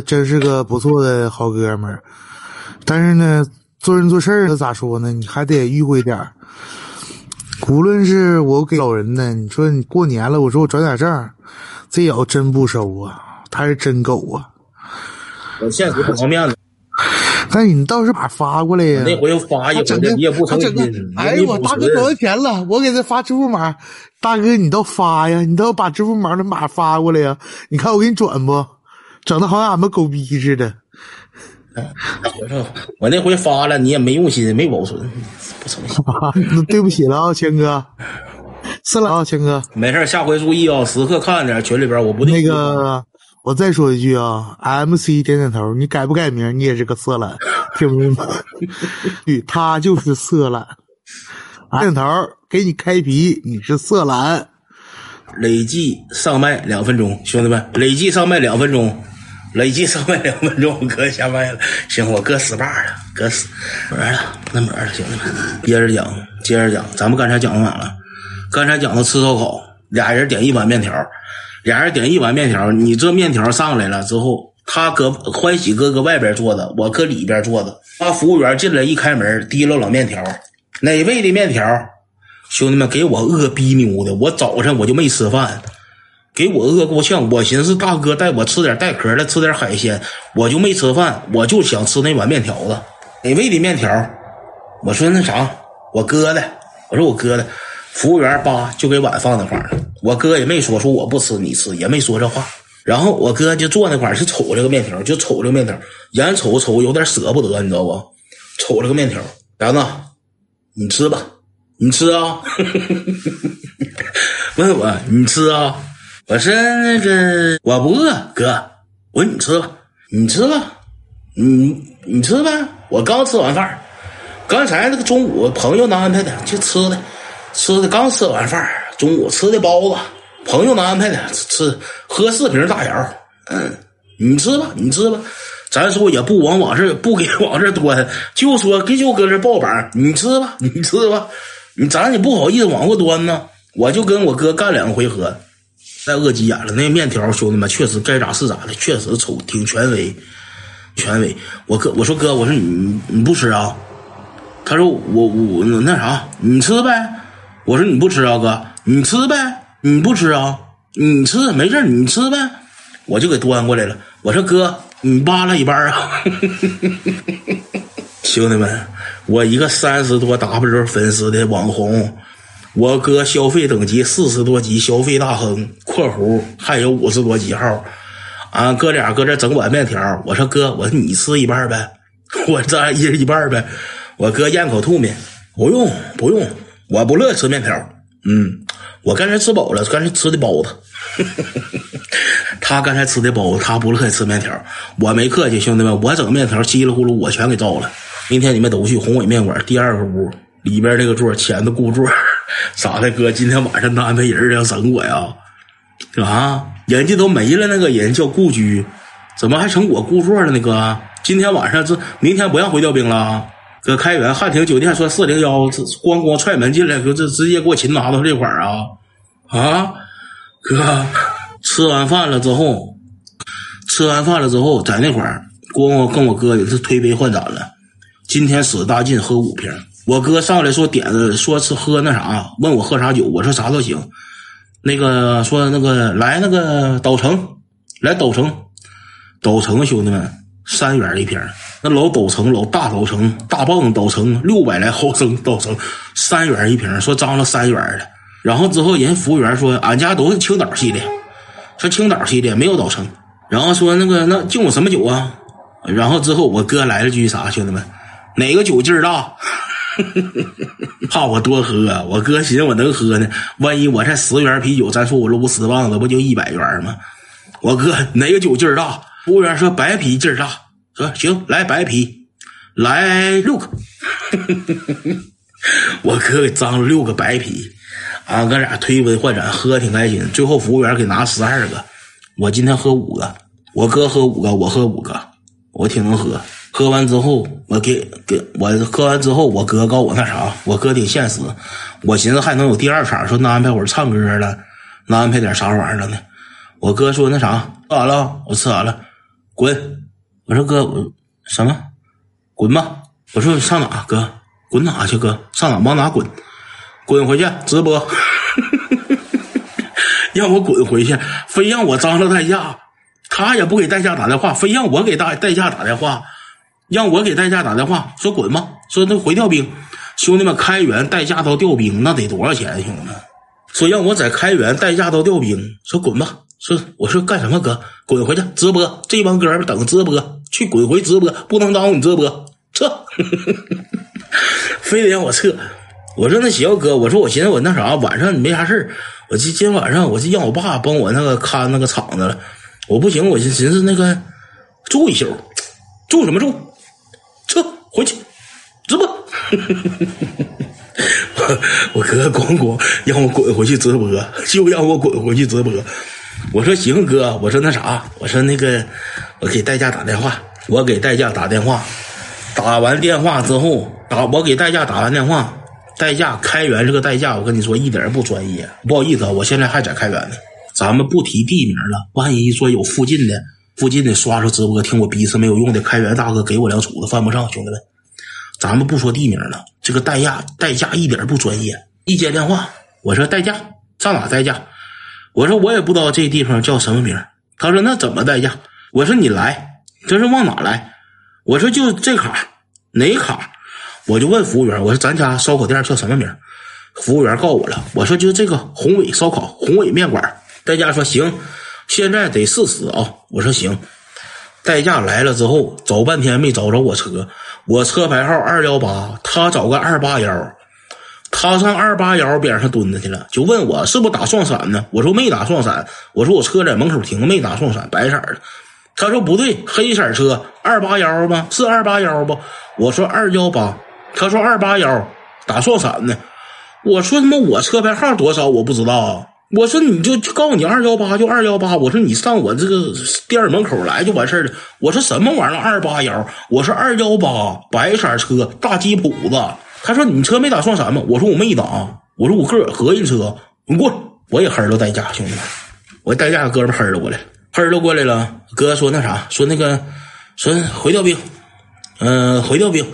真是个不错的好哥们儿。但是呢，做人做事儿咋说呢？你还得迂回点儿。无论是我给老人呢，你说你过年了，我说我转点账，这要真不收啊，他是真狗啊。我现实不方面子，但你倒是把发过来呀。那回发一你也不成心。哎呦我大哥找到钱了，我给他发支付码。大哥你倒发呀，你倒把支付码的码发过来呀。你看我给你转不？整的好像俺们狗逼似的。我那回发了，你也没用心，没保存，不成 心。那对不起了啊，谦哥，是了啊，谦哥，没事，下回注意啊，时刻看着群里边，我不那个，我再说一句啊，MC 点点头，你改不改名，你也是个色懒，听不明白？他就是色懒，点头给你开皮，你是色懒。累计上麦两分钟，兄弟们，累计上麦两分钟。累计上麦两分钟，我哥下麦了。行，我哥死把了，哥死完了，那么了，兄弟们，接着讲，接着讲，咱们刚才讲到哪了？刚才讲到吃烧烤，俩人点一碗面条，俩人点一碗面条。你这面条上来了之后，他搁欢喜哥搁外边坐着，我搁里边坐着。他服务员进来一开门，提溜老面条，哪位的面条？兄弟们，给我饿逼牛的！我早晨我就没吃饭。给我饿够呛，我寻思大哥带我吃点带壳的，吃点海鲜，我就没吃饭，我就想吃那碗面条子，哪位的面条？我说那啥，我哥的，我说我哥的，服务员叭就给碗放那块了，我哥也没说说我不吃你吃，也没说这话，然后我哥就坐那块儿就瞅这个面条，就瞅这个面条，眼瞅瞅有点舍不得，你知道不？瞅这个面条，杨子，你吃吧，你吃啊，问我你吃啊。我说那个我不饿，哥。我说你吃吧，你吃吧，你你吃呗。我刚吃完饭，刚才那个中午朋友安排的去吃的，吃的刚吃完饭，中午吃的包子，朋友安排的吃喝四瓶大窑。嗯，你吃吧，你吃吧。咱说也不往往这不给往这端，就说给就搁这报板，你吃吧，你吃吧。你咱也不好意思往过端呢。我就跟我哥干两个回合。再饿急眼了，那面条兄弟们确实该咋是咋的，确实瞅挺权威，权威。我哥我说哥，我说你你不吃啊？他说我我那啥，你吃呗。我说你不吃啊，哥，你吃呗。你不吃啊？你吃没事你吃呗。我就给端过来了。我说哥，你扒拉一半啊。兄弟们，我一个三十多 W 粉丝的网红。我哥消费等级四十多级，消费大亨（括弧还有五十多级号）。俺哥俩搁这整碗面条，我说哥，我说你吃一半呗，我咱一人一半呗。我哥咽口吐沫，不用不用，我不乐意吃面条。嗯，我刚才吃饱了，刚才吃的包子。他刚才吃的包子，他不乐意吃面条。我没客气，兄弟们，我整面条稀里糊涂，我全给造了。明天你们都去宏伟面馆第二个屋里边那个座，前的顾座。咋的，哥？今天晚上安排人要整我呀？啊，人家都没了，那个人叫故居，怎么还成我顾座了呢？哥，今天晚上这明天不让回调兵了？搁开元汉庭酒店说四零幺，咣咣踹门进来，哥这直接给我擒拿到这块儿啊！啊，哥，吃完饭了之后，吃完饭了之后，在那块儿咣咣跟我哥也是推杯换盏了。今天使大劲喝五瓶。我哥上来说点子说是喝那啥，问我喝啥酒，我说啥都行。那个说那个来那个斗城，来斗城，斗城兄弟们三元一瓶，那老斗城老大斗城大棒斗城六百来毫升斗城三元一瓶，说张罗三元的。然后之后人服务员说俺家都是青岛系列，说青岛系列没有斗城。然后说那个那敬我什么酒啊？然后之后我哥来了句啥兄弟们，哪个酒劲大？怕我多喝，我哥寻思我能喝呢，万一我才十元啤酒，咱说我搂十棒子，不就一百元吗？我哥哪个酒劲儿大？服务员说白啤劲儿大，说行，来白啤，来六个。我哥给张了六个白啤，俺哥俩推杯换盏，喝挺开心。最后服务员给拿十二个，我今天喝五个，我哥喝五个，我喝五个，我挺能喝。喝完之后，我给给我喝完之后，我哥告我那啥，我哥挺现实。我寻思还能有第二场，说那安排会儿唱歌了，那安排点啥玩意儿了呢？我哥说那啥，吃完了，我吃完了。滚！我说哥，我什么？滚吧！我说上哪哥？滚哪去哥？上哪往哪滚？滚回去直播，让我滚回去，非让我张罗代驾，他也不给代驾打电话，非让我给代代驾打电话，让我给代驾打电话，说滚吧，说那回调兵，兄弟们开源代驾到调兵，那得多少钱，兄弟们？说让我在开源代驾到调兵，说滚吧，说我说干什么哥，滚回去直播，这帮哥们等直播，去滚回直播，不能耽误你直播，撤，非得让我撤。我说那行哥，我说我寻思我那啥晚上你没啥事我今今晚上我就让我爸帮我那个看那个厂子了，我不行，我就寻思那个住一宿，住什么住？回去直播。我 我哥咣咣让我滚回去直播，就让我滚回去直播。我说行哥，我说那啥，我说那个我给代驾打电话，我给代驾打电话，打完电话之后打我给代驾打完电话。代驾开源这个代驾，我跟你说一点不专业。不好意思啊，我现在还在开源呢。咱们不提地名了，万一说有附近的、附近的刷刷直播听我逼是没有用的，开源大哥给我两杵子犯不上，兄弟们。咱们不说地名了，这个代驾代驾一点不专业。一接电话，我说代驾上哪代驾？我说我也不知道这地方叫什么名。他说那怎么代驾？我说你来，这是往哪来？我说就这卡，哪卡？我就问服务员，我说咱家烧烤店叫什么名？服务员告诉我了，我说就这个宏伟烧烤，宏伟面馆。代驾说行，现在得试试啊。我说行。代驾来了之后，找半天没找着我车，我车牌号二幺八，他找个二八幺，他上二八幺边上蹲着去了，就问我是不是打双闪呢？我说没打双闪，我说我车在门口停，没打双闪，白色的。他说不对，黑色车二八幺吗？是二八幺不？我说二幺八。他说二八幺打双闪呢，我说他妈我车牌号多少我不知道啊。我说你就告诉你二幺八就二幺八。我说你上我这个店门口来就完事了。我说什么玩意儿二八幺？我说二幺八白色车大吉普子。他说你车没打双闪吗？我说我没打。我说我个合人车，你过来，我也黑了代驾兄弟们，我代驾哥们黑了过来，黑了过来了。哥说那啥，说那个说回调兵，嗯，回调兵。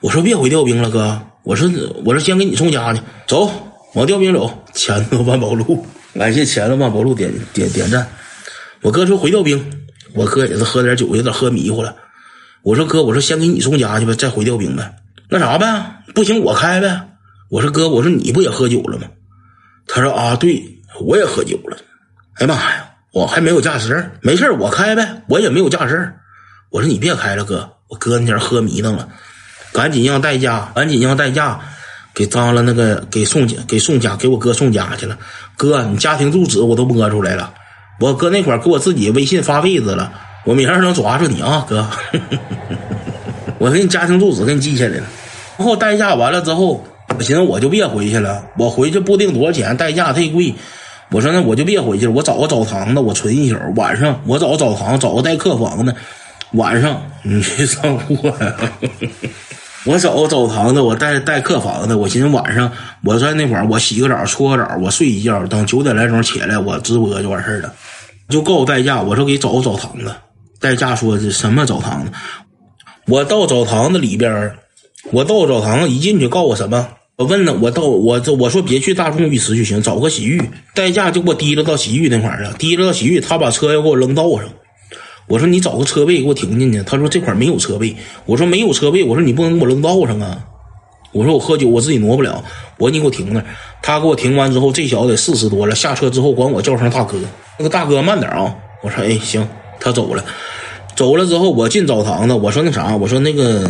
我说别回调兵了，哥。我说我说先给你送家去，走，往调兵走。前头万宝路，感谢前头万宝路点点点赞。我哥说回调兵，我哥也是喝点酒，有点喝迷糊了。我说哥，我说先给你送家去吧，再回调兵呗。那啥呗，不行我开呗。我说哥，我说你不也喝酒了吗？他说啊，对我也喝酒了。哎呀妈呀，我还没有驾驶证，没事我开呗，我也没有驾驶证。我说你别开了，哥，我哥那天喝迷瞪了。赶紧让代驾，赶紧让代驾给张了那个给送家给送家给我哥送家去了。哥，你家庭住址我都摸出来了，我哥那会儿给我自己微信发位置了，我明儿能抓住你啊，哥！我给你家庭住址给你记下来了。然后代驾完了之后，我寻思我就别回去了，我回去不定多少钱，代驾忒贵。我说那我就别回去了，我找个澡堂子，我存一宿。晚上我找个澡堂，找个带客房的，晚上你去上货呀。我找澡堂子，我带带客房的。我寻思晚上我在那会儿，我洗个澡、搓个澡，我睡一觉，等九点来钟起来，我直播就完事儿了。就告诉代驾，我说给找个澡堂子。代驾说是什么澡堂子？我到澡堂子里边，我到澡堂子一进去，告诉我什么？我问了，我到我这我说别去大众浴池就行，找个洗浴。代驾就给我提溜到洗浴那块儿了，提溜到洗浴，他把车要给我扔道上。我说你找个车位给我停进去。他说这块没有车位。我说没有车位。我说你不能给我扔道上啊。我说我喝酒我自己挪不了。我说你给我停那。他给我停完之后，这小子得四十多了。下车之后管我叫声大哥。那个大哥慢点啊。我说哎行。他走了。走了之后我进澡堂子。我说那啥。我说那个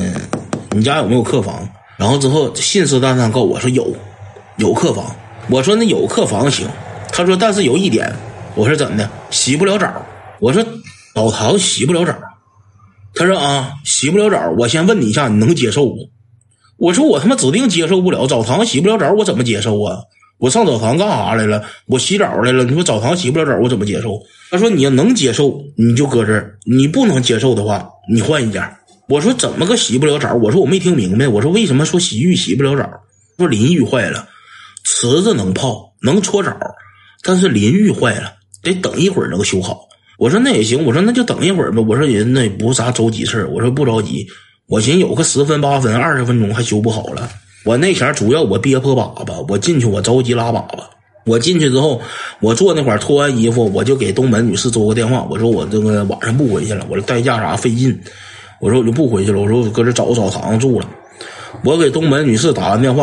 你家有没有客房？然后之后信誓旦旦告我说有，有客房。我说那有客房行。他说但是有一点。我说怎的？洗不了澡。我说。澡堂洗不了澡，他说啊，洗不了澡，我先问你一下，你能接受不？我说我他妈指定接受不了，澡堂洗不了澡，我怎么接受啊？我上澡堂干啥来了？我洗澡来了。你说澡堂洗不了澡，我怎么接受？他说你要能接受，你就搁这儿；你不能接受的话，你换一家。我说怎么个洗不了澡？我说我没听明白。我说为什么说洗浴洗不了澡？说淋浴坏了，池子能泡能搓澡，但是淋浴坏了，得等一会儿能修好。我说那也行，我说那就等一会儿吧。我说人那也不是啥着急事儿，我说不着急。我寻思有个十分八分、二十分钟还修不好了。我那前主要我憋破粑粑，我进去我着急拉粑粑。我进去之后，我坐那块儿脱完衣服，我就给东门女士做个电话，我说我这个晚上不回去了，我说代驾啥费劲，我说我就不回去了，我说我搁这找个澡堂子住了。我给东门女士打完电话。